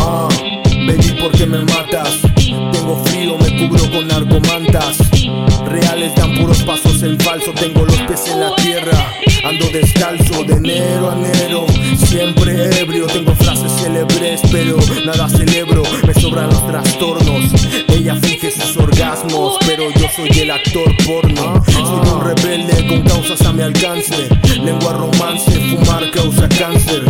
Ah, vení porque me matas. Tengo frío, me cubro con argomantas. Reales dan puros pasos en falso. Tengo los pies en la tierra. Ando descalzo de enero a enero. Siempre ebrio. Tengo frases célebres, pero nada celebro. Me sobran los trastornos. Ella finge sus orgasmos, pero yo soy el actor porno. Soy un rebelde con causas a mi alcance. Lengua romance, fumar causa cáncer.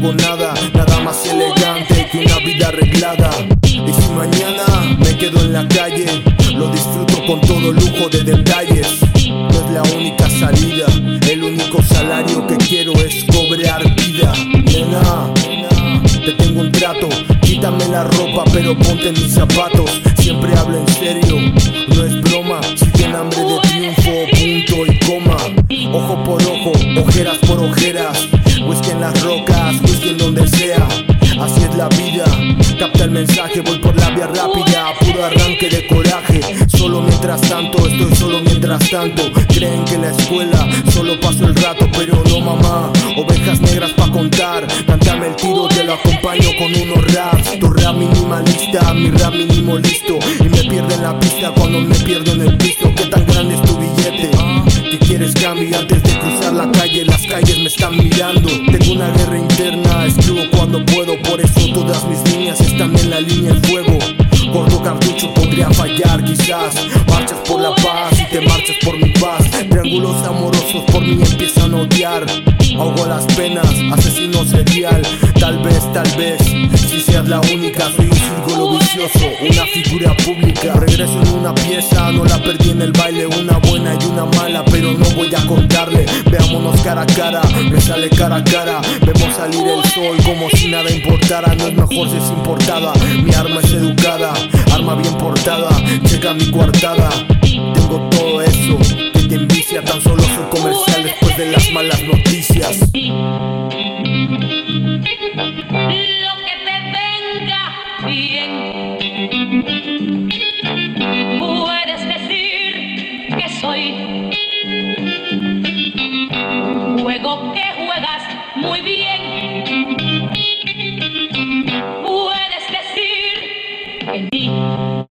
Nada, nada más elegante que una vida arreglada. Y si mañana me quedo en la calle, lo disfruto con todo lujo de detalles. No es la única salida, el único salario que quiero es cobrar vida. Nena, te tengo un trato, quítame la ropa pero ponte mis zapatos. Siempre hablo en serio, ojeras por ojeras. Whisky en las rocas, whisky en donde sea. Así es la vida, capta el mensaje, voy por la vía rápida, puro arranque de coraje. Solo mientras tanto, estoy solo mientras tanto. Creen que en la escuela solo paso el rato, pero no mamá. Ovejas negras pa' contar, cántame el tiro, te lo acompaño con unos raps. Tu rap minimalista, mi rap mínimo listo. Y me pierdo en la pista cuando me pierdo en el piso. Calles me están mirando. Tengo una guerra interna, escribo cuando puedo. Por eso todas mis líneas están en la línea de fuego. Corto cartucho podría fallar quizás. Marchas por la paz y te marchas por mi paz. Triángulos amorosos por mí empiezan a odiar. Ahogo las penas, asesino serial. Tal vez, tal vez, si seas la única, soy un círculo vicioso, una figura pública. Regreso en una pieza, no la perdí en el baile, una buena y una mala, pero no voy a contarle. Veámonos cara a cara, me sale cara a cara. Vemos salir el sol como si nada importara. No es mejor si es importada, mi arma es educada, arma bien portada, checa mi coartada. Malas noticias. Lo que te venga bien. Puedes decir que soy juego que juegas muy bien.